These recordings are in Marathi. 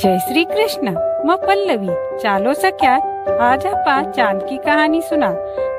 जय श्री कृष्ण म पल्लवी. चालो सख्या आज आपा चांद की कहानी सुना.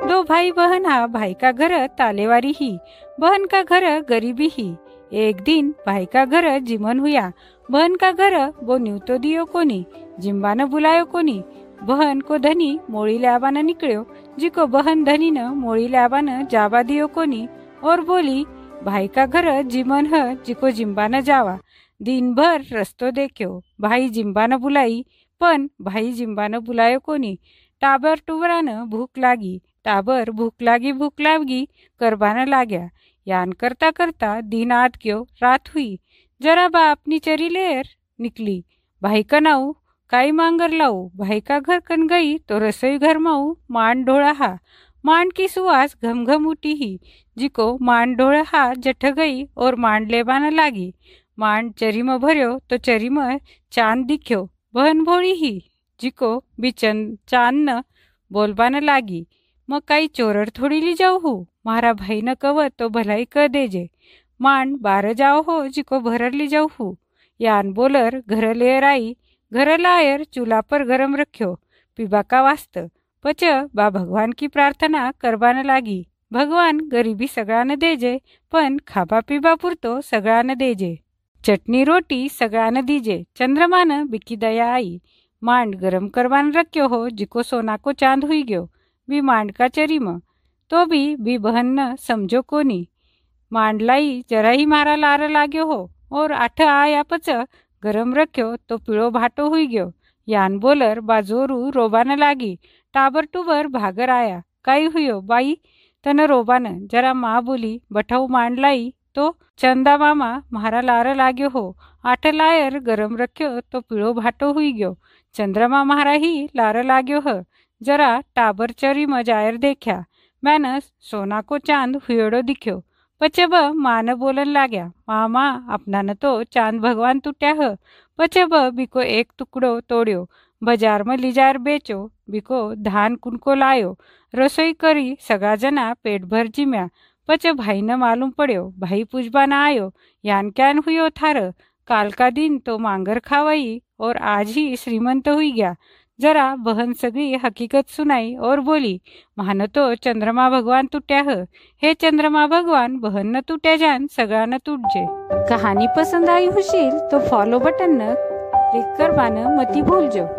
दो भाई बहन हा भाई का घर तालेवारी ही. बहन का घर गरीबी ही. एक दिन भाई का घर जिमन हुआ बहन का घर वो न्यू तो दियो कोनी जिम्बान बुलायो कोनी बहन को धनी मोड़ी लाबान निकळ्यो. जिको बहन धनी न मोड़ी लाबान जाबा दियो कोनी और बोली भाई का घर जिमन ह जिको जिम्बान जावा. दिन भर रस्तो देख्यो भाई जिम्बानं बुलाई पण भाई जिम्बानं बुलायो कोणी? टाबर टुबरानं भूक लागी. टाबर भूक लागी भूक लागी करबानं लाग्या. यान करता करता दिन आत गयो रात हुई. जरा बापनी चरी लेर निकली. भाई का नाऊ काई मांगर लाऊ? भाई का घर कन गई तो रसोई घर माऊ मान ढोळा हा. मान की सुवास घमघम उठी ही. जिको मान ढोळ हा जठ गई और मान लेबानं लागी. मांड चरिमो भरियो तो चरिम चांद दिखियो बहन भोळी ही जिको बिचन चांद न बोलबान लागी. मग काही थोड़ी ली जाऊ हो. मारा भाई न कव तो भलाई क देजे. मांड बार जाओ हो जिको भरली जाऊ हो. यान बोलर घर लेर आई. घर लायर चूल्हा पर गरम रखियो. पीबा का वास्त? पच बा भगवान की प्रार्थना करबान लागी. भगवान गरीबी गरिबी सगळ्यांना देजे पण खाबा पीबा पुरतो सगळ्यांना देजे. चटणी रोटी सगळ्यानं दीजे. चंद्रमानं बिकी दया आई. मांड गरम करवान रख्यो हो जिको सोना को चांद हुई गयो. बी मांड का चरीम. तो भी बी बहन न समझो कोनी. मांड लाई जरा ही मारा लार लाग्यो हो. और आठ आया पच गरम रख्यो तो पिळो भाटो हुई गयो. यान बोलर बाजोरू रोबान लागी. टाबर टूबर भागर आया. काई हुयो बाई? तन रोबान जरा मा तो चंदा मामा म्हारा लार लाग्यो हो. आठ लायर गरम रख्यो तो पिळो भाटो हुई गयो. चंद्रमा म्हारा ही लार लाग्यो ह. जरा टाबर चरी मजायर देख्या. मैनस सोना को चांद हुएड़ो दिख्यो. पचब मान बोलन लाग्या. मामा अपना न तो चांद भगवान टूट्या ह. पचब बिको एक टुकड़ो तोड़्यो. बाजार में लिजार बेचो. बिको धान कुनको लायो. रसोई करी सगळा जना पेटभर जिम्या. कुनको लायो रसोई करी सगा जना पेट भर जिम्या पच भाई न मालूम पड्यो भाई पूजबा न आयो यान क्यान हुयो थार काल का दिन तो मांगर खावाई और आज ही श्रीमंत हुई गया. जरा बहन सगळी हकीकत सुनाई और बोली मान तो चंद्रमा भगवान तुट्या ह. हे चंद्रमा भगवान बहन न तुट्या जान सगळ्यांना तुटजे कहानी पसंद आई होशील तो फॉलो बटन न क्लिक करवानं मती भूलजो